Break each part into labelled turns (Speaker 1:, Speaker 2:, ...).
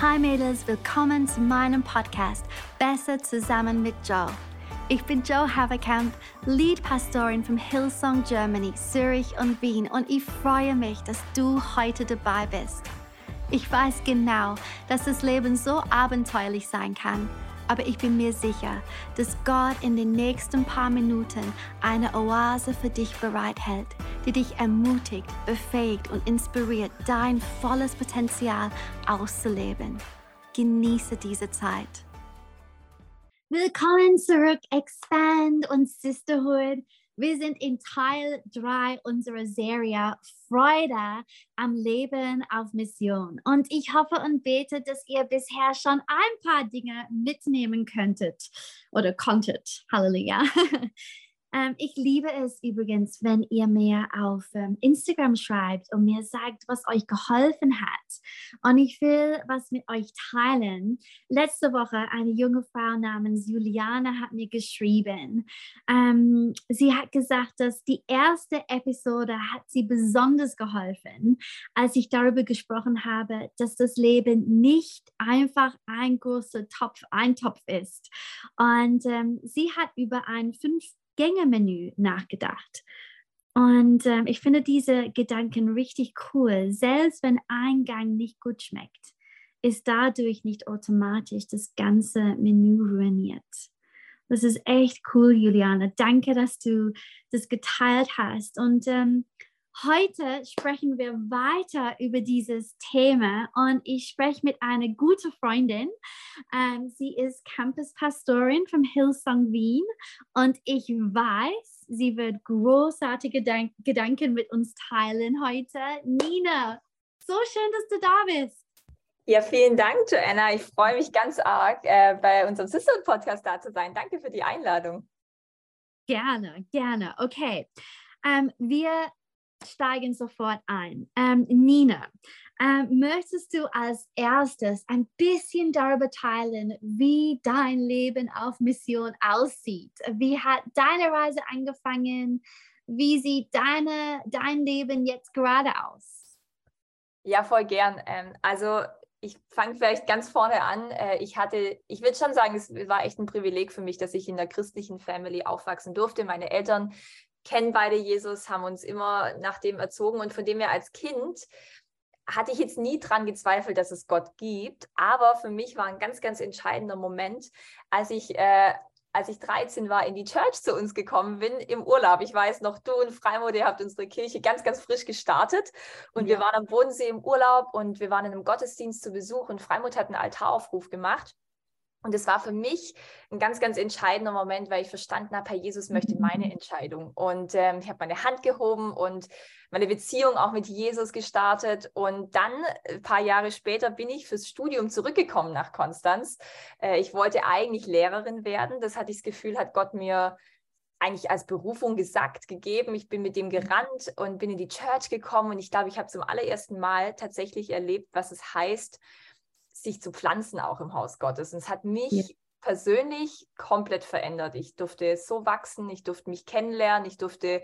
Speaker 1: Hi Mädels, willkommen zu meinem Podcast Besser zusammen mit Joe. Ich bin Joe Haverkamp, Lead Pastorin von Hillsong Germany, Zürich und Wien und ich freue mich, dass du heute dabei bist. Ich weiß genau, dass das Leben so abenteuerlich sein kann aber ich bin mir sicher, dass Gott in den nächsten paar Minuten eine Oase für dich bereithält, die dich ermutigt, befähigt und inspiriert, dein volles Potenzial auszuleben. Genieße diese Zeit. Willkommen zurück, Expand und Sisterhood. Wir sind in Teil 3 unserer Serie Freude am Leben auf Mission. Und ich hoffe und bete, dass ihr bisher schon ein paar Dinge mitnehmen könntet oder konntet. Halleluja. Ähm, ich liebe es übrigens, wenn ihr mir auf ähm, Instagram schreibt und mir sagt, was euch geholfen hat. Und ich will was mit euch teilen. Letzte Woche eine junge Frau namens Juliane hat mir geschrieben. Ähm, sie hat gesagt, dass die erste Episode hat sie besonders geholfen, als ich darüber gesprochen habe, dass das Leben nicht einfach ein großer Topf, ein Topf ist. Und ähm, sie hat über ein fünf Gänge-Menü nachgedacht. Und ähm, ich finde diese Gedanken richtig cool. Selbst wenn ein Gang nicht gut schmeckt, ist dadurch nicht automatisch das ganze Menü ruiniert. Das ist echt cool, Juliane. Danke, dass du das geteilt hast. Und ähm, Heute sprechen wir weiter über dieses Thema und ich spreche mit einer guten Freundin. Ähm, sie ist Campuspastorin vom Hillsong Wien und ich weiß, sie wird großartige Gedank Gedanken mit uns teilen heute. Nina, so schön, dass du da bist.
Speaker 2: Ja, vielen Dank, Joanna. Ich freue mich ganz arg, äh, bei unserem Sisterhood-Podcast da zu sein. Danke für die Einladung.
Speaker 1: Gerne, gerne. Okay. Ähm, wir steigen sofort ein. Ähm, Nina, ähm, möchtest du als erstes ein bisschen darüber teilen, wie dein Leben auf Mission aussieht? Wie hat deine Reise angefangen? Wie sieht deine, dein Leben jetzt gerade aus?
Speaker 2: Ja, voll gern. Ähm, also ich fange vielleicht ganz vorne an. Äh, ich hatte, ich würde schon sagen, es war echt ein Privileg für mich, dass ich in der christlichen Family aufwachsen durfte. Meine Eltern kennen beide Jesus, haben uns immer nach dem erzogen und von dem her als Kind hatte ich jetzt nie dran gezweifelt, dass es Gott gibt. Aber für mich war ein ganz, ganz entscheidender Moment, als ich, äh, als ich 13 war, in die Church zu uns gekommen bin im Urlaub. Ich weiß noch, du und Freimund, ihr habt unsere Kirche ganz, ganz frisch gestartet. Und ja. wir waren am Bodensee im Urlaub und wir waren in einem Gottesdienst zu Besuch und Freimund hat einen Altaraufruf gemacht. Und es war für mich ein ganz, ganz entscheidender Moment, weil ich verstanden habe, Herr Jesus möchte meine. Entscheidung. Und ähm, ich habe meine Hand gehoben und meine Beziehung auch mit Jesus gestartet. Und dann, ein äh, paar Jahre später, bin ich fürs Studium zurückgekommen nach Konstanz. Äh, ich wollte eigentlich Lehrerin werden. Das hatte ich das Gefühl, hat Gott mir eigentlich als Berufung gesagt, gegeben. Ich bin mit dem gerannt und bin in die Church gekommen. Und ich glaube, ich habe zum allerersten Mal tatsächlich erlebt, was es heißt, sich zu pflanzen auch im Haus Gottes. Und es hat mich ja. persönlich komplett verändert. Ich durfte so wachsen, ich durfte mich kennenlernen, ich durfte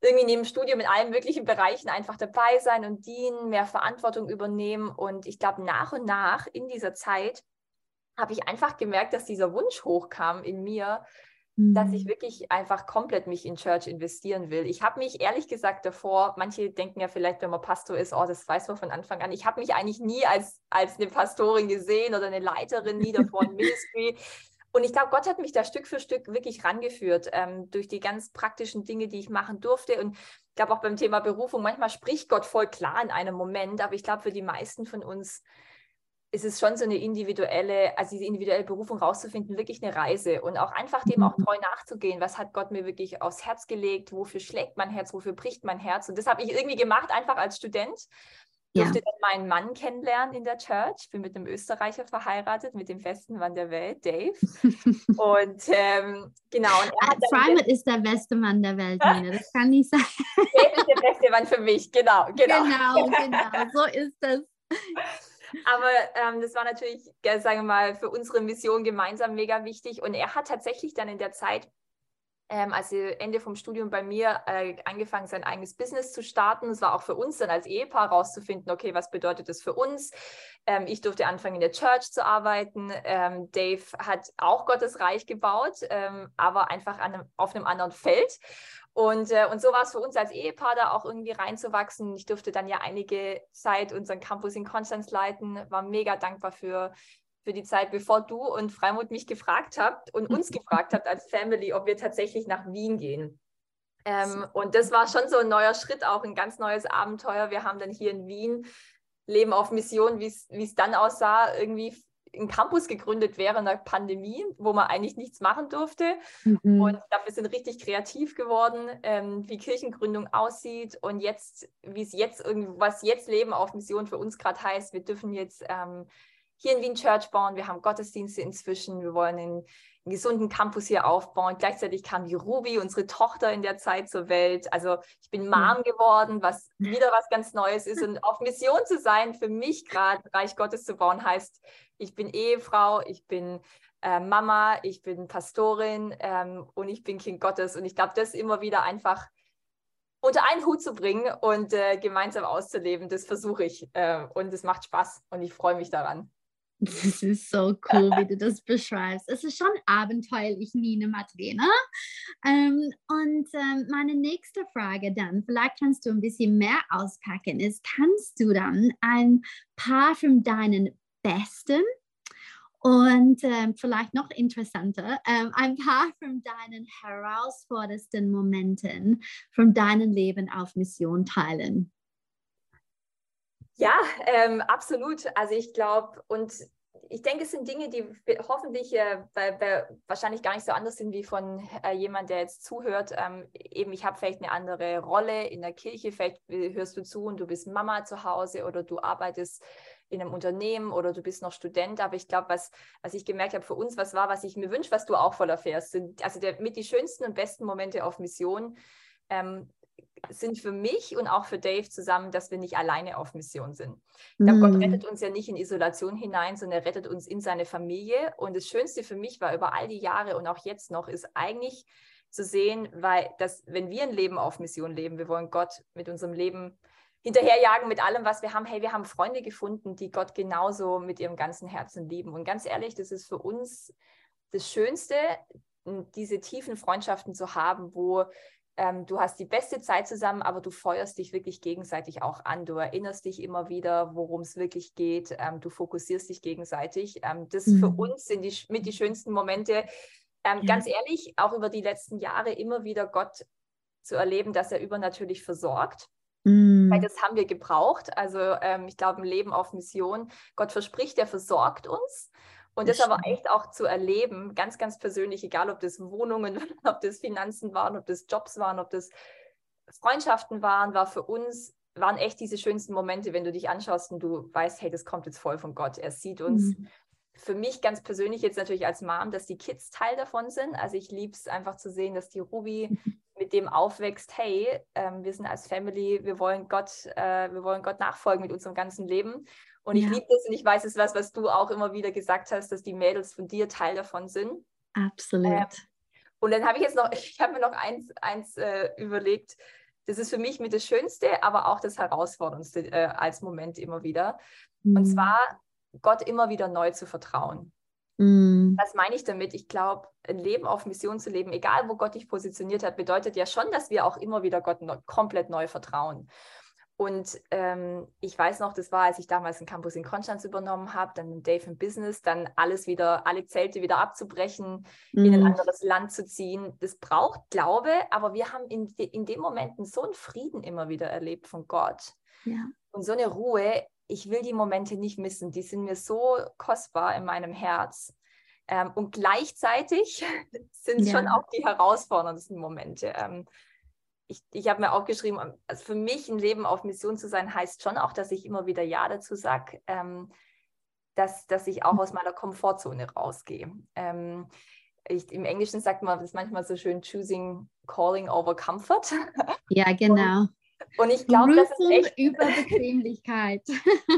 Speaker 2: irgendwie neben dem Studium in allen möglichen Bereichen einfach dabei sein und dienen, mehr Verantwortung übernehmen. Und ich glaube, nach und nach in dieser Zeit habe ich einfach gemerkt, dass dieser Wunsch hochkam in mir, dass ich mhm. wirklich einfach komplett mich in Church investieren will. Ich habe mich ehrlich gesagt davor, manche denken ja vielleicht, wenn man Pastor ist, oh, das weiß man von Anfang an. Ich habe mich eigentlich nie als, als eine Pastorin gesehen oder eine Leiterin nie davor in Ministry. Und ich glaube, Gott hat mich da Stück für Stück wirklich rangeführt ähm, durch die ganz praktischen Dinge, die ich machen durfte. Und ich glaube auch beim Thema Berufung, manchmal spricht Gott voll klar in einem Moment, aber ich glaube, für die meisten von uns ist es schon so eine individuelle, also diese individuelle Berufung rauszufinden, wirklich eine Reise und auch einfach dem auch mhm. treu nachzugehen. Was hat Gott mir wirklich aufs Herz gelegt? Wofür schlägt mein Herz? Wofür bricht mein Herz? Und das habe ich irgendwie gemacht, einfach als Student. Ich durfte ja. dann meinen Mann kennenlernen in der Church. Ich bin mit einem Österreicher verheiratet, mit dem besten Mann der Welt, Dave. und ähm, genau. Und
Speaker 1: Primate ist der beste Mann der Welt, Nina. Das kann nicht sein.
Speaker 2: Dave ist der beste Mann für mich, genau.
Speaker 1: Genau, genau, genau. So ist das.
Speaker 2: Aber ähm, das war natürlich, sagen wir mal, für unsere Mission gemeinsam mega wichtig. Und er hat tatsächlich dann in der Zeit ähm, also Ende vom Studium bei mir äh, angefangen, sein eigenes Business zu starten. Es war auch für uns dann als Ehepaar rauszufinden, okay, was bedeutet das für uns? Ähm, ich durfte anfangen, in der Church zu arbeiten. Ähm, Dave hat auch Gottes Reich gebaut, ähm, aber einfach einem, auf einem anderen Feld. Und, äh, und so war es für uns als Ehepaar da auch irgendwie reinzuwachsen. Ich durfte dann ja einige Zeit unseren Campus in Konstanz leiten, war mega dankbar für, für die Zeit, bevor du und Freimut mich gefragt habt und uns gefragt habt als Family, ob wir tatsächlich nach Wien gehen. Ähm, und das war schon so ein neuer Schritt, auch ein ganz neues Abenteuer. Wir haben dann hier in Wien Leben auf Mission, wie es dann aussah, irgendwie ein Campus gegründet während der Pandemie, wo man eigentlich nichts machen durfte. Mhm. Und ich glaube, wir sind richtig kreativ geworden, ähm, wie Kirchengründung aussieht und jetzt, wie es jetzt was jetzt Leben auf Mission für uns gerade heißt. Wir dürfen jetzt ähm, hier in Wien Church bauen. Wir haben Gottesdienste inzwischen. Wir wollen einen, einen, gesunden Campus hier aufbauen. Gleichzeitig kam die Ruby, unsere Tochter, in der Zeit zur Welt. Also ich bin Mom geworden, was wieder was ganz Neues ist. Und auf Mission zu sein, für mich gerade Reich Gottes zu bauen, heißt, ich bin Ehefrau, ich bin äh, Mama, ich bin Pastorin ähm, und ich bin Kind Gottes. Und ich glaube, das immer wieder einfach unter einen Hut zu bringen und äh, gemeinsam auszuleben, das versuche ich. Äh, und es macht Spaß und ich freue mich daran.
Speaker 1: Das ist so cool, wie du das beschreibst. Es ist schon abenteuerlich, Nina Madlena. Ähm, und ähm, meine nächste Frage dann, vielleicht kannst du ein bisschen mehr auspacken, ist, kannst du dann ein paar von deinen besten und ähm, vielleicht noch interessanter, ähm, ein paar von deinen herausforderndsten Momenten von deinem Leben auf Mission teilen?
Speaker 2: Ja, ähm, absolut. Also ich glaube, und ich denke, es sind Dinge, die hoffentlich äh, bei, bei wahrscheinlich gar nicht so anders sind wie von äh, jemand, der jetzt zuhört. Ähm, eben, ich habe vielleicht eine andere Rolle in der Kirche, vielleicht hörst du zu und du bist Mama zu Hause oder du arbeitest in einem Unternehmen oder du bist noch Student. Aber ich glaube, was, was ich gemerkt habe für uns, was war, was ich mir wünsche, was du auch voll erfährst, sind also der, mit die schönsten und besten Momente auf Mission. Ähm, sind für mich und auch für Dave zusammen, dass wir nicht alleine auf Mission sind. Ich glaube. Gott rettet uns ja nicht in Isolation hinein, sondern er rettet uns in seine Familie. Und das Schönste für mich war über all die Jahre und auch jetzt noch, ist eigentlich zu sehen, weil das, wenn wir ein Leben auf Mission leben, wir wollen Gott mit unserem Leben hinterherjagen, mit allem, was wir haben. Hey, wir haben Freunde gefunden, die Gott genauso mit ihrem ganzen Herzen lieben. Und ganz ehrlich, das ist für uns das Schönste, diese tiefen Freundschaften zu haben, wo ähm, du hast die beste Zeit zusammen, aber du feuerst dich wirklich gegenseitig auch an. Du erinnerst dich immer wieder, worum es wirklich geht. Ähm, du fokussierst dich gegenseitig. Ähm, das mhm. für uns sind die, mit die schönsten Momente. Ähm, ja. Ganz ehrlich, auch über die letzten Jahre immer wieder Gott zu erleben, dass er übernatürlich versorgt. Mhm. Weil das haben wir gebraucht. Also ähm, ich glaube, ein Leben auf Mission. Gott verspricht, er versorgt uns. Und das, das aber echt auch zu erleben, ganz, ganz persönlich, egal ob das Wohnungen, ob das Finanzen waren, ob das Jobs waren, ob das Freundschaften waren, war für uns, waren echt diese schönsten Momente, wenn du dich anschaust und du weißt, hey, das kommt jetzt voll von Gott. Er sieht uns. Mhm. Für mich ganz persönlich jetzt natürlich als Mom, dass die Kids Teil davon sind. Also ich liebe es einfach zu sehen, dass die Ruby mit dem aufwächst, hey, ähm, wir sind als Family, wir wollen Gott, äh, wir wollen Gott nachfolgen mit unserem ganzen Leben. Und ja. ich liebe das und ich weiß, es ist was, was du auch immer wieder gesagt hast, dass die Mädels von dir Teil davon sind.
Speaker 1: Absolut. Ähm,
Speaker 2: und dann habe ich jetzt noch, ich habe mir noch eins, eins äh, überlegt. Das ist für mich mit das Schönste, aber auch das Herausforderndste äh, als Moment immer wieder. Mhm. Und zwar Gott immer wieder neu zu vertrauen. Mhm. Was meine ich damit? Ich glaube, ein Leben auf Mission zu leben, egal wo Gott dich positioniert hat, bedeutet ja schon, dass wir auch immer wieder Gott no komplett neu vertrauen. Und ähm, ich weiß noch, das war, als ich damals einen Campus in Konstanz übernommen habe, dann Dave im Business, dann alles wieder, alle Zelte wieder abzubrechen, mhm. in ein mhm. anderes Land zu ziehen. Das braucht Glaube, aber wir haben in, in den Momenten so einen Frieden immer wieder erlebt von Gott. Ja. Und so eine Ruhe. Ich will die Momente nicht missen. Die sind mir so kostbar in meinem Herz. Ähm, und gleichzeitig sind es ja. schon auch die herausforderndsten Momente. Ähm, ich, ich habe mir aufgeschrieben, also für mich ein Leben auf Mission zu sein, heißt schon auch, dass ich immer wieder Ja dazu sage, ähm, dass, dass ich auch aus meiner Komfortzone rausgehe. Ähm, ich, Im Englischen sagt man das manchmal so schön, choosing calling over comfort.
Speaker 1: Ja, genau.
Speaker 2: Und ich glaube, das ist echt
Speaker 1: über Bequemlichkeit.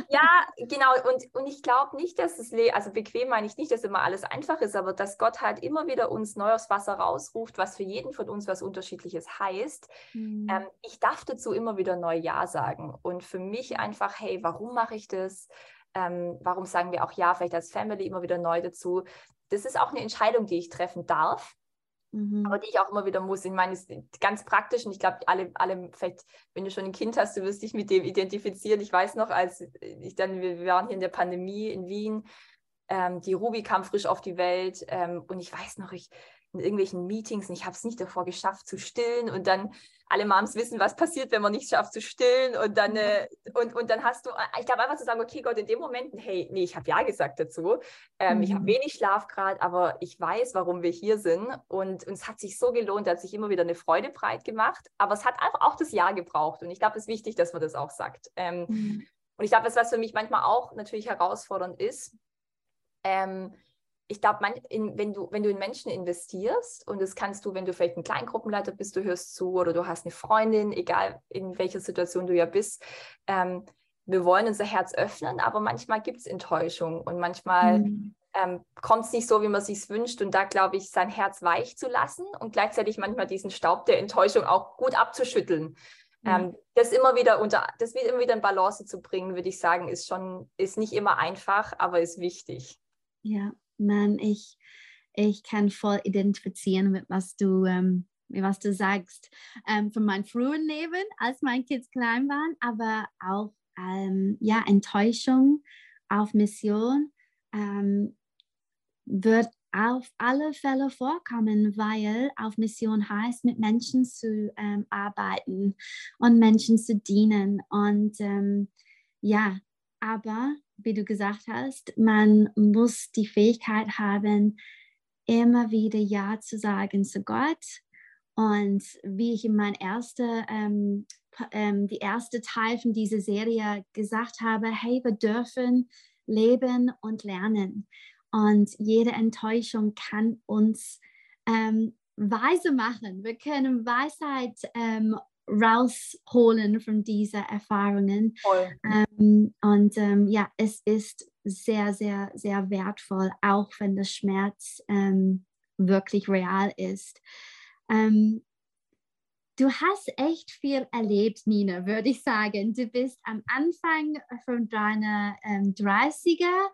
Speaker 2: ja, genau. Und, und ich glaube nicht, dass es, also bequem meine ich nicht, dass immer alles einfach ist, aber dass Gott halt immer wieder uns neu aufs Wasser rausruft, was für jeden von uns was Unterschiedliches heißt. Mhm. Ähm, ich darf dazu immer wieder neu Ja sagen. Und für mich einfach, hey, warum mache ich das? Ähm, warum sagen wir auch Ja, vielleicht als Family immer wieder neu dazu? Das ist auch eine Entscheidung, die ich treffen darf. Mhm. Aber die ich auch immer wieder muss. Ich meine, ganz praktisch und ich glaube, alle, alle, vielleicht, wenn du schon ein Kind hast, du wirst dich mit dem identifizieren. Ich weiß noch, als ich dann, wir waren hier in der Pandemie in Wien, ähm, die Ruby kam frisch auf die Welt ähm, und ich weiß noch, ich in irgendwelchen Meetings und ich habe es nicht davor geschafft zu stillen und dann alle Moms wissen, was passiert, wenn man nicht schafft zu stillen und dann, äh, und, und dann hast du, ich glaube einfach zu sagen, okay Gott, in dem Moment, hey, nee, ich habe ja gesagt dazu, ähm, mhm. ich habe wenig Schlaf gerade, aber ich weiß, warum wir hier sind und, es hat sich so gelohnt, hat sich immer wieder eine Freude breit gemacht, aber es hat einfach auch das Ja gebraucht und ich glaube, es ist wichtig, dass man das auch sagt. Ähm, mhm. Und ich glaube, das, was für mich manchmal auch natürlich herausfordernd ist, ähm, ich glaube, wenn du, wenn du in Menschen investierst, und das kannst du, wenn du vielleicht ein Kleingruppenleiter bist, du hörst zu oder du hast eine Freundin, egal in welcher Situation du ja bist, ähm, wir wollen unser Herz öffnen, aber manchmal gibt es Enttäuschung und manchmal mhm. ähm, kommt es nicht so, wie man sich wünscht. Und da glaube ich, sein Herz weich zu lassen und gleichzeitig manchmal diesen Staub der Enttäuschung auch gut abzuschütteln. Mhm. Ähm, das immer wieder unter, das immer wieder in Balance zu bringen, würde ich sagen, ist schon, ist nicht immer einfach, aber ist wichtig.
Speaker 1: Ja, man, ich, ich kann voll identifizieren mit was du, ähm, was du sagst. Ähm, von meinem frühen Leben, als meine Kids klein waren, aber auch ähm, ja, Enttäuschung auf Mission ähm, wird auf alle Fälle vorkommen, weil auf Mission heißt, mit Menschen zu ähm, arbeiten und Menschen zu dienen. Und ähm, ja, aber wie du gesagt hast, man muss die Fähigkeit haben, immer wieder Ja zu sagen zu Gott. Und wie ich in mein erster, ähm, ähm, die erste Teil von dieser Serie gesagt habe, hey, wir dürfen leben und lernen. Und jede Enttäuschung kann uns ähm, weise machen. Wir können Weisheit ähm, rausholen von diesen Erfahrungen. Ähm, und ähm, ja, es ist sehr, sehr, sehr wertvoll, auch wenn der Schmerz ähm, wirklich real ist. Ähm, du hast echt viel erlebt, Nina, würde ich sagen. Du bist am Anfang von deiner 30er.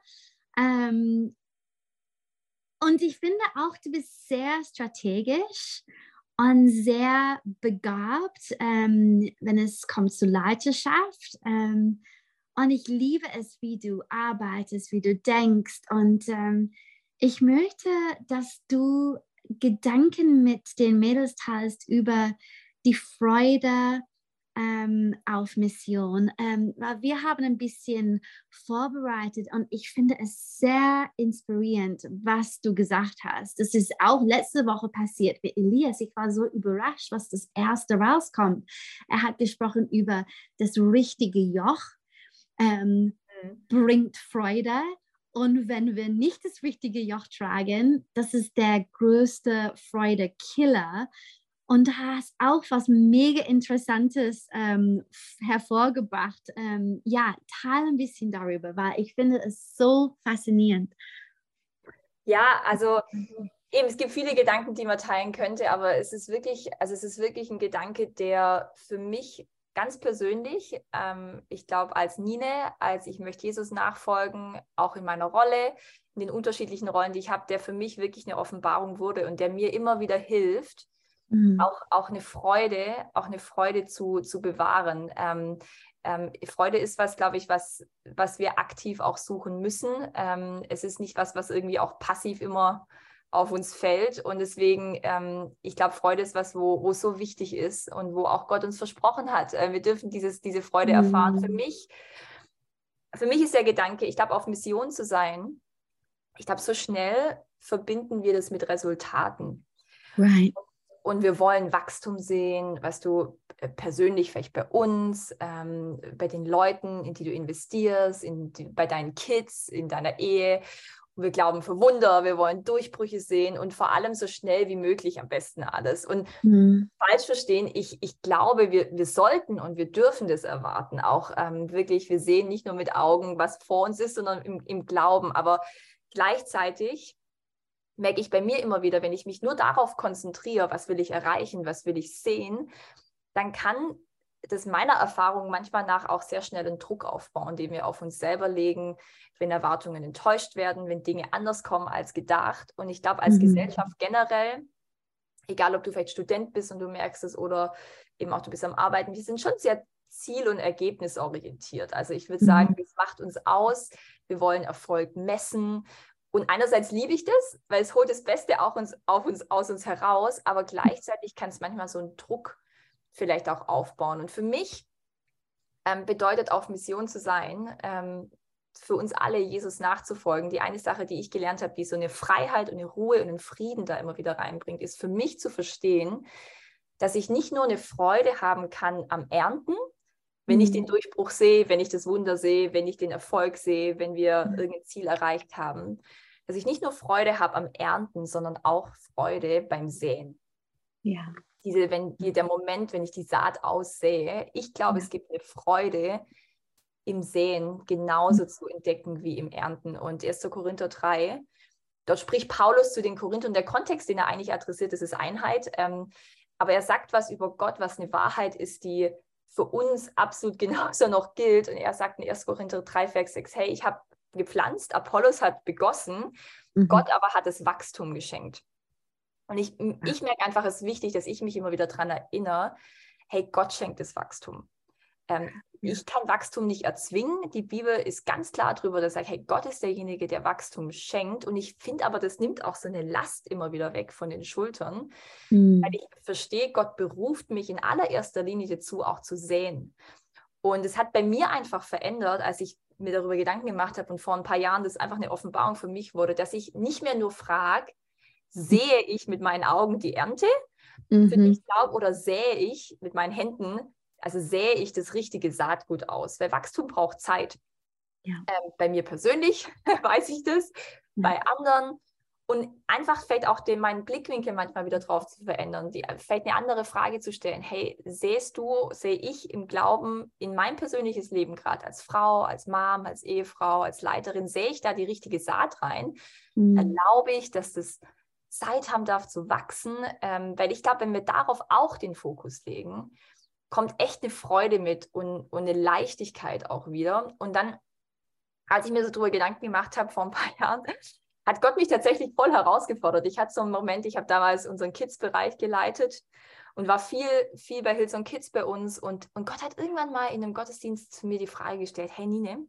Speaker 1: Ähm, und ich finde auch, du bist sehr strategisch und sehr begabt, ähm, wenn es kommt zu Leiterschaft. Ähm, und ich liebe es, wie du arbeitest, wie du denkst. Und ähm, ich möchte, dass du Gedanken mit den Mädels teilst über die Freude ähm, auf Mission. Ähm, wir haben ein bisschen vorbereitet und ich finde es sehr inspirierend, was du gesagt hast. Das ist auch letzte Woche passiert mit Elias. Ich war so überrascht, was das erste rauskommt. Er hat gesprochen über das richtige Joch, ähm, mhm. bringt Freude. Und wenn wir nicht das richtige Joch tragen, das ist der größte Freude-Killer und du hast auch was mega Interessantes ähm, hervorgebracht. Ähm, ja, teile ein bisschen darüber, weil ich finde es so faszinierend.
Speaker 2: Ja, also eben, es gibt viele Gedanken, die man teilen könnte, aber es ist wirklich, also es ist wirklich ein Gedanke, der für mich ganz persönlich, ähm, ich glaube als Nine, als ich möchte Jesus nachfolgen, auch in meiner Rolle, in den unterschiedlichen Rollen, die ich habe, der für mich wirklich eine Offenbarung wurde und der mir immer wieder hilft, mhm. auch, auch eine Freude, auch eine Freude zu, zu bewahren. Ähm, ähm, Freude ist was, glaube ich, was, was wir aktiv auch suchen müssen. Ähm, es ist nicht was, was irgendwie auch passiv immer auf uns fällt. Und deswegen, ähm, ich glaube, Freude ist was, wo, wo es so wichtig ist und wo auch Gott uns versprochen hat. Äh, wir dürfen dieses, diese Freude mhm. erfahren. Für mich, für mich ist der Gedanke, ich glaube, auf Mission zu sein, ich glaube, so schnell verbinden wir das mit Resultaten. Right und wir wollen Wachstum sehen, weißt du, äh, persönlich vielleicht bei uns, ähm, bei den Leuten, in die du investierst, in die, bei deinen Kids, in deiner Ehe. wir glauben für Wunder, wir wollen Durchbrüche sehen und vor allem so schnell wie möglich am besten alles. Und mhm. falsch verstehen, ich, ich glaube, wir, wir sollten und wir dürfen das erwarten. Auch ähm, wirklich, wir sehen nicht nur mit Augen, was vor uns ist, sondern im, im Glauben. Aber gleichzeitig merke ich bei mir immer wieder, wenn ich mich nur darauf konzentriere, was will ich erreichen, was will ich sehen, dann kann das meiner Erfahrung manchmal nach auch sehr schnell einen Druck aufbauen, den wir auf uns selber legen, wenn Erwartungen enttäuscht werden, wenn Dinge anders kommen als gedacht. Und ich glaube, als mhm. Gesellschaft generell, egal ob du vielleicht Student bist und du merkst es oder eben auch du bist am Arbeiten, wir sind schon sehr ziel- und ergebnisorientiert. Also ich würde sagen, mhm. das macht uns aus. Wir wollen Erfolg messen. Und einerseits liebe ich das, weil es holt das Beste auch uns, auf uns, aus uns heraus, aber gleichzeitig kann es manchmal so einen Druck vielleicht auch aufbauen. Und für mich ähm, bedeutet auf Mission zu sein, ähm, für uns alle Jesus nachzufolgen. Die eine Sache, die ich gelernt habe, die so eine Freiheit und eine Ruhe und einen Frieden da immer wieder reinbringt, ist für mich zu verstehen, dass ich nicht nur eine Freude haben kann am Ernten, wenn ich den mhm. Durchbruch sehe, wenn ich das Wunder sehe, wenn ich den Erfolg sehe, wenn wir mhm. irgendein Ziel erreicht haben, dass ich nicht nur Freude habe am Ernten, sondern auch Freude beim Säen.
Speaker 1: Ja.
Speaker 2: Diese, wenn die, der Moment, wenn ich die Saat aussähe, ich glaube, ja. es gibt eine Freude, im Säen genauso mhm. zu entdecken wie im Ernten. Und 1. Korinther 3, dort spricht Paulus zu den Korinthern. Der Kontext, den er eigentlich adressiert, ist, ist Einheit. Ähm, aber er sagt was über Gott, was eine Wahrheit ist, die für uns absolut genauso noch gilt. Und er sagt in 1. Korinther 3, Vers 6, hey, ich habe gepflanzt, Apollos hat begossen, mhm. Gott aber hat das Wachstum geschenkt. Und ich, ich merke einfach, es ist wichtig, dass ich mich immer wieder daran erinnere, hey, Gott schenkt das Wachstum. Ähm, ich kann Wachstum nicht erzwingen. Die Bibel ist ganz klar darüber, dass sagt, hey, Gott ist derjenige, der Wachstum schenkt. Und ich finde aber, das nimmt auch so eine Last immer wieder weg von den Schultern. Mhm. Weil ich verstehe, Gott beruft mich in allererster Linie dazu, auch zu säen. Und es hat bei mir einfach verändert, als ich mir darüber Gedanken gemacht habe und vor ein paar Jahren das einfach eine Offenbarung für mich wurde, dass ich nicht mehr nur frage, sehe ich mit meinen Augen die Ernte, mhm. für ich glaube, oder sähe ich mit meinen Händen also sähe ich das richtige Saatgut aus, weil Wachstum braucht Zeit. Ja. Ähm, bei mir persönlich weiß ich das, ja. bei anderen. Und einfach vielleicht auch den, meinen Blickwinkel manchmal wieder drauf zu verändern, die, vielleicht eine andere Frage zu stellen. Hey, sehst du, sehe ich im Glauben in mein persönliches Leben gerade als Frau, als Mom, als Ehefrau, als Leiterin, sehe ich da die richtige Saat rein? Mhm. Erlaube ich, dass das Zeit haben darf zu wachsen? Ähm, weil ich glaube, wenn wir darauf auch den Fokus legen, kommt echt eine Freude mit und, und eine Leichtigkeit auch wieder. Und dann, als ich mir so darüber Gedanken gemacht habe vor ein paar Jahren, hat Gott mich tatsächlich voll herausgefordert. Ich hatte so einen Moment, ich habe damals unseren Kids-Bereich geleitet und war viel, viel bei Hillsong Kids bei uns. Und, und Gott hat irgendwann mal in einem Gottesdienst zu mir die Frage gestellt, hey Nine,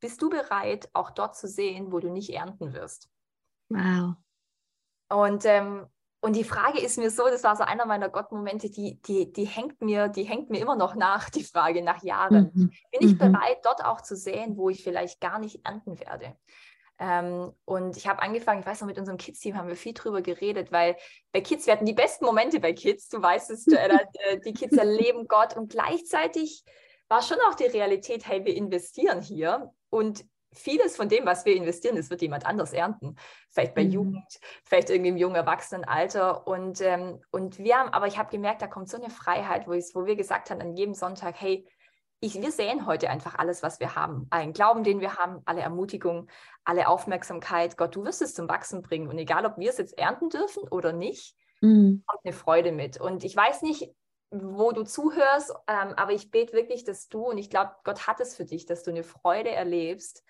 Speaker 2: bist du bereit, auch dort zu sehen, wo du nicht ernten wirst?
Speaker 1: Wow.
Speaker 2: Und ähm, und die Frage ist mir so, das war so einer meiner Gottmomente, die, die, die hängt mir, die hängt mir immer noch nach, die Frage nach Jahren. Mhm. Bin ich mhm. bereit, dort auch zu sehen, wo ich vielleicht gar nicht ernten werde? Ähm, und ich habe angefangen, ich weiß noch, mit unserem Kids-Team haben wir viel drüber geredet, weil bei Kids, wir hatten die besten Momente bei Kids, du weißt es, äh, äh, die Kids erleben Gott und gleichzeitig war schon auch die Realität, hey, wir investieren hier und vieles von dem, was wir investieren, das wird jemand anders ernten. Vielleicht bei mhm. Jugend, vielleicht irgendwie im jungen Erwachsenenalter. Und, ähm, und wir haben, aber ich habe gemerkt, da kommt so eine Freiheit, wo, wo wir gesagt haben an jedem Sonntag, hey, ich, wir sehen heute einfach alles, was wir haben. Allen Glauben, den wir haben, alle Ermutigung, alle Aufmerksamkeit. Gott, du wirst es zum Wachsen bringen. Und egal, ob wir es jetzt ernten dürfen oder nicht, mhm. kommt eine Freude mit. Und ich weiß nicht, wo du zuhörst, ähm, aber ich bete wirklich, dass du, und ich glaube, Gott hat es für dich, dass du eine Freude erlebst,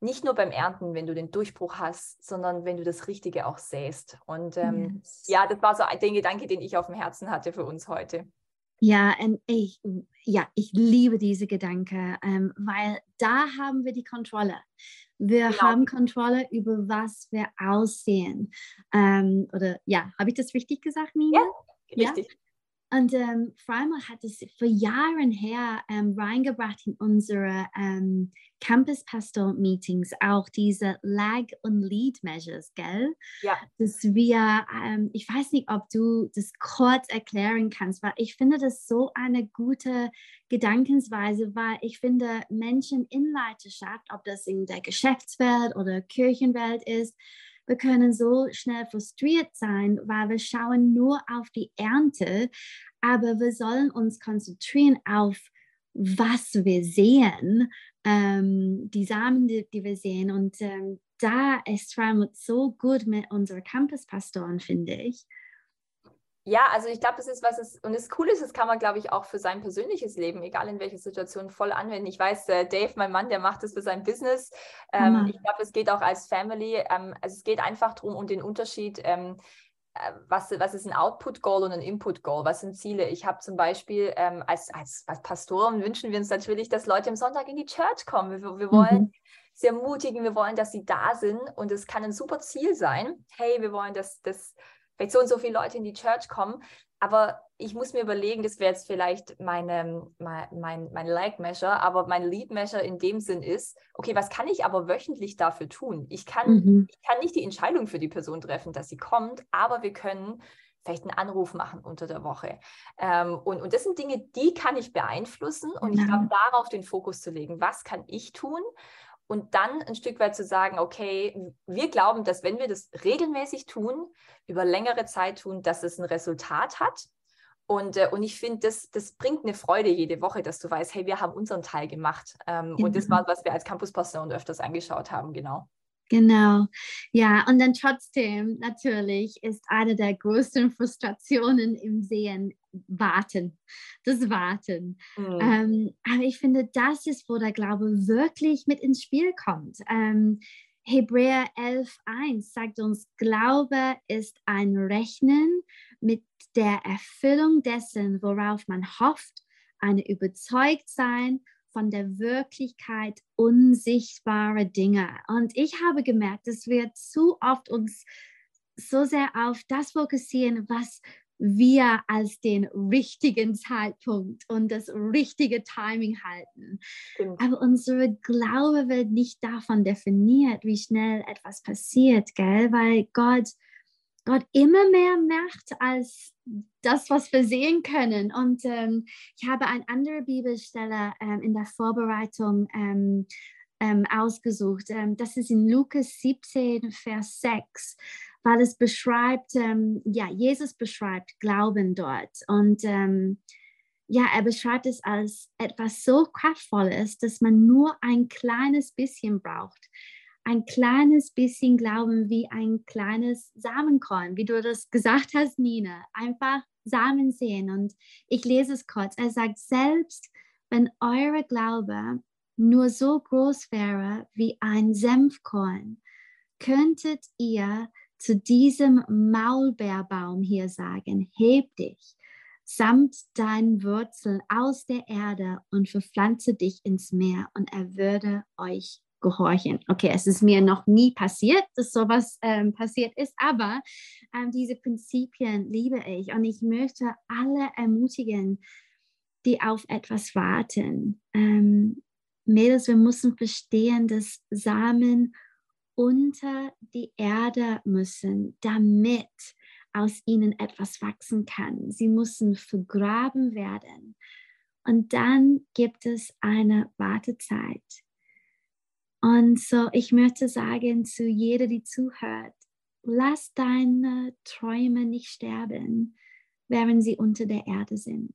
Speaker 2: nicht nur beim Ernten, wenn du den Durchbruch hast, sondern wenn du das Richtige auch säst. Und ähm, yes. ja, das war so der Gedanke, den ich auf dem Herzen hatte für uns heute.
Speaker 1: Ja, und ich, ja, ich liebe diese Gedanke, ähm, weil da haben wir die Kontrolle. Wir genau. haben Kontrolle über was wir aussehen. Ähm, oder ja, habe ich das richtig gesagt, Nina?
Speaker 2: Ja, richtig. Ja?
Speaker 1: Und ähm, Freimal hat es vor Jahren her ähm, reingebracht in unsere ähm, Campus Pastor Meetings auch diese Lag- und Lead-Measures, gell?
Speaker 2: Ja.
Speaker 1: Dass wir, ähm, ich weiß nicht, ob du das kurz erklären kannst, weil ich finde das so eine gute Gedankensweise, weil ich finde Menschen in Leiterschaft, ob das in der Geschäftswelt oder Kirchenwelt ist, wir können so schnell frustriert sein, weil wir schauen nur auf die Ernte, aber wir sollen uns konzentrieren auf was wir sehen, ähm, die Samen, die, die, wir sehen. Und ähm, da ist Freimuth so gut mit unseren Campuspastoren, finde ich.
Speaker 2: Ja, also ich glaube, das ist was es und das Coole ist, das kann man, glaube ich, auch für sein persönliches Leben, egal in welcher Situation, voll anwenden. Ich weiß, äh, Dave, mein Mann, der macht das für sein Business. Ähm, ich glaube, es geht auch als Family. Ähm, also es geht einfach darum, um den Unterschied. Ähm, äh, was, was ist ein Output-Goal und ein Input-Goal? Was sind Ziele? Ich habe zum Beispiel ähm, als, als, als Pastoren wünschen wir uns natürlich, dass Leute am Sonntag in die Church kommen. Wir, wir wollen mhm. sie ermutigen, wir wollen, dass sie da sind und es kann ein super Ziel sein. Hey, wir wollen, dass, dass vielleicht so und so viele Leute in die Church kommen. Aber ich muss mir überlegen, das wäre jetzt vielleicht meine, mein, mein, mein Like-Measure, aber mein Lead-Measure in dem Sinn ist, okay, was kann ich aber wöchentlich dafür tun? Ich kann, mhm. ich kann nicht die Entscheidung für die Person treffen, dass sie kommt, aber wir können vielleicht einen Anruf machen unter der Woche. Ähm, und, und das sind Dinge, die kann ich beeinflussen und ich glaube, darauf den Fokus zu legen. Was kann ich tun? Und dann ein Stück weit zu sagen, okay, wir glauben, dass wenn wir das regelmäßig tun, über längere Zeit tun, dass es ein Resultat hat. Und, äh, und ich finde, das, das bringt eine Freude jede Woche, dass du weißt, hey, wir haben unseren Teil gemacht. Ähm, genau. Und das war, was wir als Campus-Person öfters angeschaut haben, genau.
Speaker 1: Genau, ja, und dann trotzdem natürlich ist eine der größten Frustrationen im Sehen Warten, das Warten. Mhm. Ähm, aber ich finde, das ist, wo der Glaube wirklich mit ins Spiel kommt. Ähm, Hebräer 11.1 sagt uns, Glaube ist ein Rechnen mit der Erfüllung dessen, worauf man hofft, eine Überzeugtsein von der Wirklichkeit unsichtbare Dinge. Und ich habe gemerkt, dass wir zu oft uns so sehr auf das fokussieren, was wir als den richtigen Zeitpunkt und das richtige Timing halten. Stimmt. Aber unsere Glaube wird nicht davon definiert, wie schnell etwas passiert, gell? Weil Gott Gott immer mehr macht als das, was wir sehen können. Und ähm, ich habe eine andere Bibelstelle ähm, in der Vorbereitung ähm, ähm ausgesucht. Ähm, das ist in Lukas 17, Vers 6, weil es beschreibt, ähm, ja, Jesus beschreibt Glauben dort. Und ja, er beschreibt es als etwas so kraftvolles, dass man nur ein kleines bisschen braucht ein kleines bisschen Glauben wie ein kleines Samenkorn, wie du das gesagt hast, Nina. Einfach Samen sehen. Und ich lese es kurz. Er sagt, selbst wenn eure Glaube nur so groß wäre wie ein Senfkorn, könntet ihr zu diesem Maulbeerbaum hier sagen, heb dich samt deinen Wurzeln aus der Erde und verpflanze dich ins Meer und er würde euch gehorchen. Okay, es ist mir noch nie passiert, dass sowas ähm, passiert ist, aber ähm, diese Prinzipien liebe ich und ich möchte alle ermutigen, die auf etwas warten. Ähm, Mädels, wir müssen verstehen, dass Samen unter die Erde müssen, damit aus ihnen etwas wachsen kann. Sie müssen vergraben werden. Und dann gibt es eine Wartezeit. Und so, ich möchte sagen zu jeder, die zuhört, lass deine Träume nicht sterben, während sie unter der Erde sind.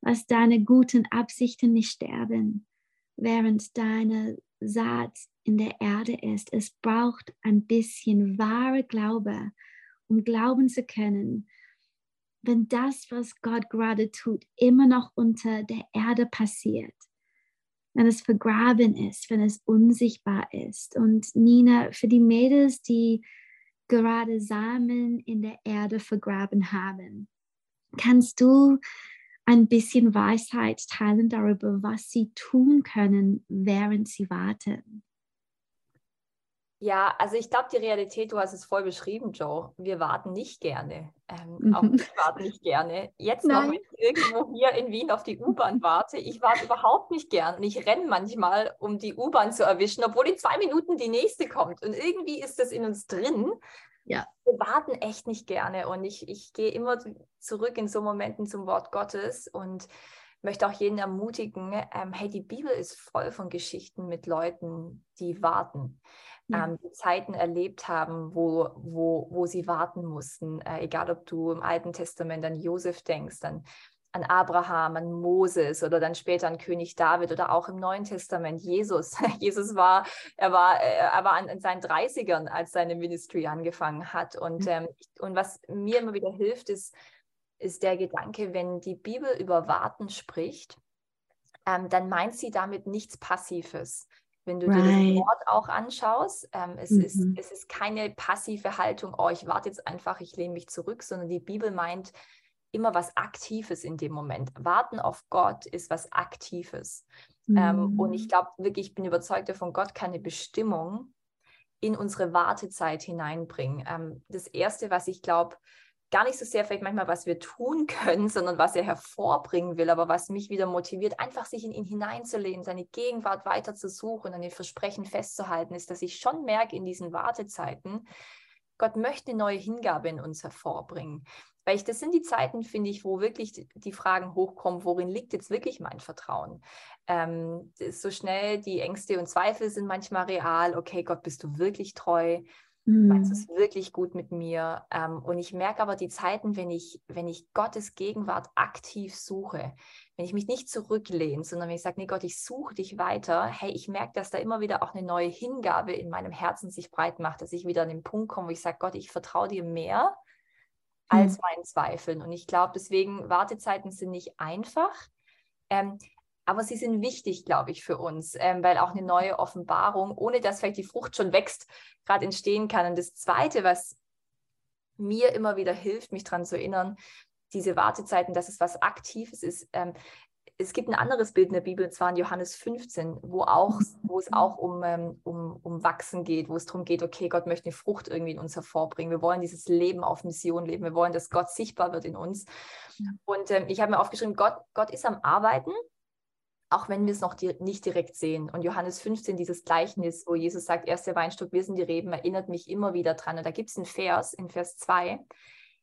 Speaker 1: Lass deine guten Absichten nicht sterben, während deine Saat in der Erde ist. Es braucht ein bisschen wahre Glaube, um glauben zu können, wenn das, was Gott gerade tut, immer noch unter der Erde passiert wenn es vergraben ist, wenn es unsichtbar ist. Und Nina, für die Mädels, die gerade Samen in der Erde vergraben haben, kannst du ein bisschen Weisheit teilen darüber, was sie tun können, während sie warten?
Speaker 2: Ja, also ich glaube, die Realität, du hast es voll beschrieben, Joe. Wir warten nicht gerne. Ähm, auch ich warte nicht gerne. Jetzt Nein. noch, wenn ich irgendwo hier in Wien auf die U-Bahn warte, ich warte überhaupt nicht gern. Und ich renne manchmal, um die U-Bahn zu erwischen, obwohl in zwei Minuten die nächste kommt. Und irgendwie ist das in uns drin. Ja. Wir warten echt nicht gerne. Und ich, ich gehe immer zurück in so Momenten zum Wort Gottes und möchte auch jeden ermutigen, ähm, hey, die Bibel ist voll von Geschichten mit Leuten, die warten ähm, die Zeiten erlebt haben, wo, wo, wo sie warten mussten. Äh, egal, ob du im Alten Testament an Josef denkst, an, an Abraham, an Moses oder dann später an König David oder auch im Neuen Testament Jesus. Jesus war, er war, äh, er war in seinen 30ern, als seine Ministry angefangen hat. Und, ähm, und was mir immer wieder hilft, ist, ist der Gedanke, wenn die Bibel über Warten spricht, ähm, dann meint sie damit nichts Passives. Wenn du right. dir das Wort auch anschaust, ähm, es, mhm. ist, es ist keine passive Haltung, oh, ich warte jetzt einfach, ich lehne mich zurück, sondern die Bibel meint immer was Aktives in dem Moment. Warten auf Gott ist was Aktives. Mhm. Ähm, und ich mhm. glaube wirklich, ich bin überzeugt davon, Gott kann eine Bestimmung in unsere Wartezeit hineinbringen. Ähm, das Erste, was ich glaube, gar nicht so sehr vielleicht manchmal, was wir tun können, sondern was er hervorbringen will, aber was mich wieder motiviert, einfach sich in ihn hineinzulehnen, seine Gegenwart weiter zu suchen, an den Versprechen festzuhalten, ist, dass ich schon merke in diesen Wartezeiten, Gott möchte eine neue Hingabe in uns hervorbringen. Weil ich, das sind die Zeiten, finde ich, wo wirklich die, die Fragen hochkommen, worin liegt jetzt wirklich mein Vertrauen? Ähm, so schnell die Ängste und Zweifel sind manchmal real. Okay, Gott, bist du wirklich treu? Mhm. Meinst du es wirklich gut mit mir? Ähm, und ich merke aber die Zeiten, wenn ich, wenn ich Gottes Gegenwart aktiv suche, wenn ich mich nicht zurücklehne, sondern wenn ich sage, nee Gott, ich suche dich weiter, hey, ich merke, dass da immer wieder auch eine neue Hingabe in meinem Herzen sich breit macht, dass ich wieder an den Punkt komme, wo ich sage, Gott, ich vertraue dir mehr als mhm. meinen Zweifeln. Und ich glaube, deswegen, Wartezeiten sind nicht einfach. Ähm, aber sie sind wichtig, glaube ich, für uns, ähm, weil auch eine neue Offenbarung, ohne dass vielleicht die Frucht schon wächst, gerade entstehen kann. Und das Zweite, was mir immer wieder hilft, mich daran zu erinnern, diese Wartezeiten, dass es was Aktives ist. Ähm, es gibt ein anderes Bild in der Bibel, und zwar in Johannes 15, wo, auch, wo es auch um, ähm, um, um Wachsen geht, wo es darum geht, okay, Gott möchte eine Frucht irgendwie in uns hervorbringen. Wir wollen dieses Leben auf Mission leben. Wir wollen, dass Gott sichtbar wird in uns. Und ähm, ich habe mir aufgeschrieben, Gott, Gott ist am Arbeiten auch wenn wir es noch di nicht direkt sehen. Und Johannes 15, dieses Gleichnis, wo Jesus sagt, erst der Weinstock, wir sind die Reben, erinnert mich immer wieder dran. Und da gibt es einen Vers, in Vers 2.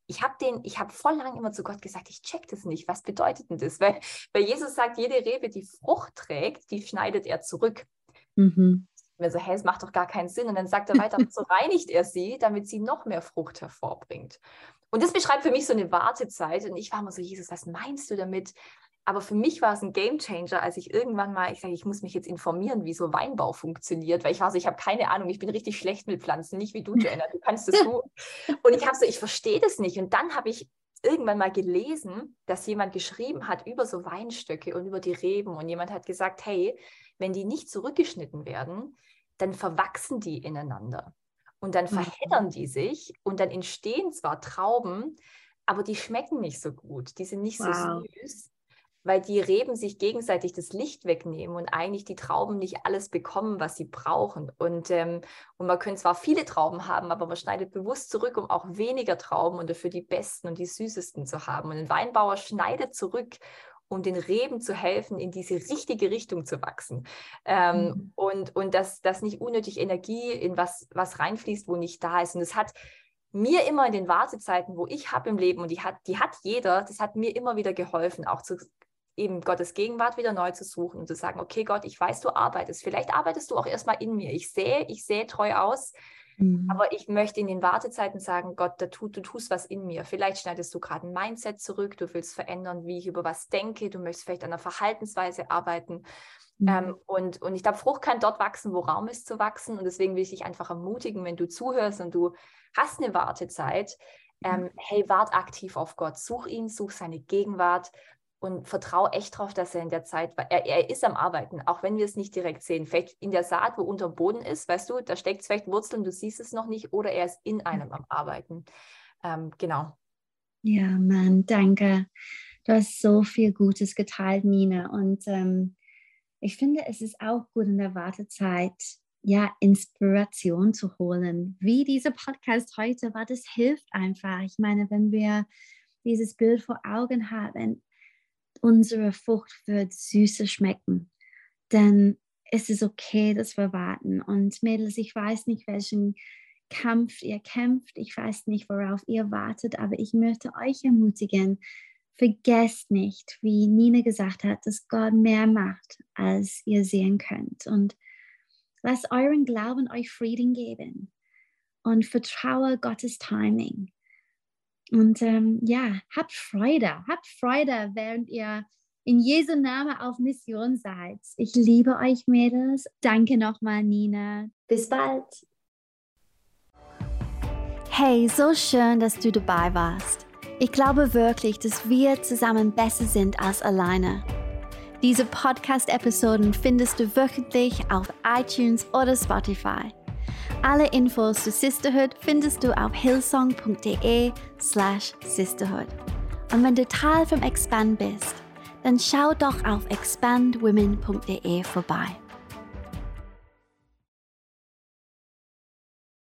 Speaker 2: Ich habe den, ich habe voll lang immer zu Gott gesagt, ich check das nicht. Was bedeutet denn das? Weil, weil Jesus sagt, jede Rebe, die Frucht trägt, die schneidet er zurück. Mhm. Mir so, hey, es macht doch gar keinen Sinn. Und dann sagt er weiter, so reinigt er sie, damit sie noch mehr Frucht hervorbringt. Und das beschreibt für mich so eine Wartezeit. Und ich war immer so, Jesus, was meinst du damit? Aber für mich war es ein Game Changer, als ich irgendwann mal, ich sage, ich muss mich jetzt informieren, wie so Weinbau funktioniert, weil ich war so, ich habe keine Ahnung, ich bin richtig schlecht mit Pflanzen, nicht wie du, Joanna, du kannst das gut. Und ich habe so, ich verstehe das nicht. Und dann habe ich irgendwann mal gelesen, dass jemand geschrieben hat über so Weinstöcke und über die Reben und jemand hat gesagt, hey, wenn die nicht zurückgeschnitten werden, dann verwachsen die ineinander und dann mhm. verheddern die sich und dann entstehen zwar Trauben, aber die schmecken nicht so gut, die sind nicht wow. so süß weil die Reben sich gegenseitig das Licht wegnehmen und eigentlich die Trauben nicht alles bekommen, was sie brauchen. Und, ähm, und man könnte zwar viele Trauben haben, aber man schneidet bewusst zurück, um auch weniger Trauben und dafür die besten und die süßesten zu haben. Und ein Weinbauer schneidet zurück, um den Reben zu helfen, in diese richtige Richtung zu wachsen. Ähm, mhm. Und, und dass, dass nicht unnötig Energie in was, was reinfließt, wo nicht da ist. Und es hat mir immer in den Wartezeiten, wo ich habe im Leben, und die hat, die hat jeder, das hat mir immer wieder geholfen, auch zu, eben Gottes Gegenwart wieder neu zu suchen und zu sagen, okay Gott, ich weiß, du arbeitest. Vielleicht arbeitest du auch erstmal in mir. Ich sehe, ich sehe treu aus, mhm. aber ich möchte in den Wartezeiten sagen, Gott, da tut, du tust was in mir. Vielleicht schneidest du gerade ein Mindset zurück, du willst verändern, wie ich über was denke, du möchtest vielleicht an der Verhaltensweise arbeiten. Mhm. Ähm, und, und ich glaube, Frucht kann dort wachsen, wo Raum ist zu wachsen. Und deswegen will ich dich einfach ermutigen, wenn du zuhörst und du hast eine Wartezeit, mhm. ähm, hey, wart aktiv auf Gott, such ihn, such seine Gegenwart und vertraue echt darauf, dass er in der Zeit, er, er ist am Arbeiten, auch wenn wir es nicht direkt sehen. Vielleicht in der Saat, wo unter dem Boden ist, weißt du, da steckt es vielleicht Wurzeln, du siehst es noch nicht, oder er ist in einem am Arbeiten. Ähm, genau.
Speaker 1: Ja, Mann, danke. Du hast so viel Gutes geteilt, Nina. Und ähm, ich finde, es ist auch gut in der Wartezeit, ja, Inspiration zu holen. Wie dieser Podcast heute war, das hilft einfach. Ich meine, wenn wir dieses Bild vor Augen haben, unsere Frucht wird süßer schmecken, ist es okay, dass wir warten. Und Mädels, ich weiß nicht, welchen Kampf ihr kämpft, ich weiß nicht, worauf ihr wartet, aber ich möchte euch ermutigen, vergesst nicht, wie Nina gesagt hat, dass Gott mehr macht, als ihr sehen könnt. Und lasst euren Glauben euch Frieden geben und vertraue Gottes Timing. Und ähm, ja, habt Freude, habt Freude, während ihr in Jesu Namen auf Mission seid. Ich liebe euch, Mädels. Danke nochmal, Nina. Bis bald. Hey, so schön, dass du dabei warst. Ich glaube wirklich, dass wir zusammen besser sind als alleine. Diese Podcast-Episoden findest du wöchentlich auf iTunes oder Spotify. Alle Infos zu Sisterhood findest du auf hillsong.de slash sisterhood. Und wenn du Teil vom Expand bist, dann schau doch auf expandwomen.de vorbei.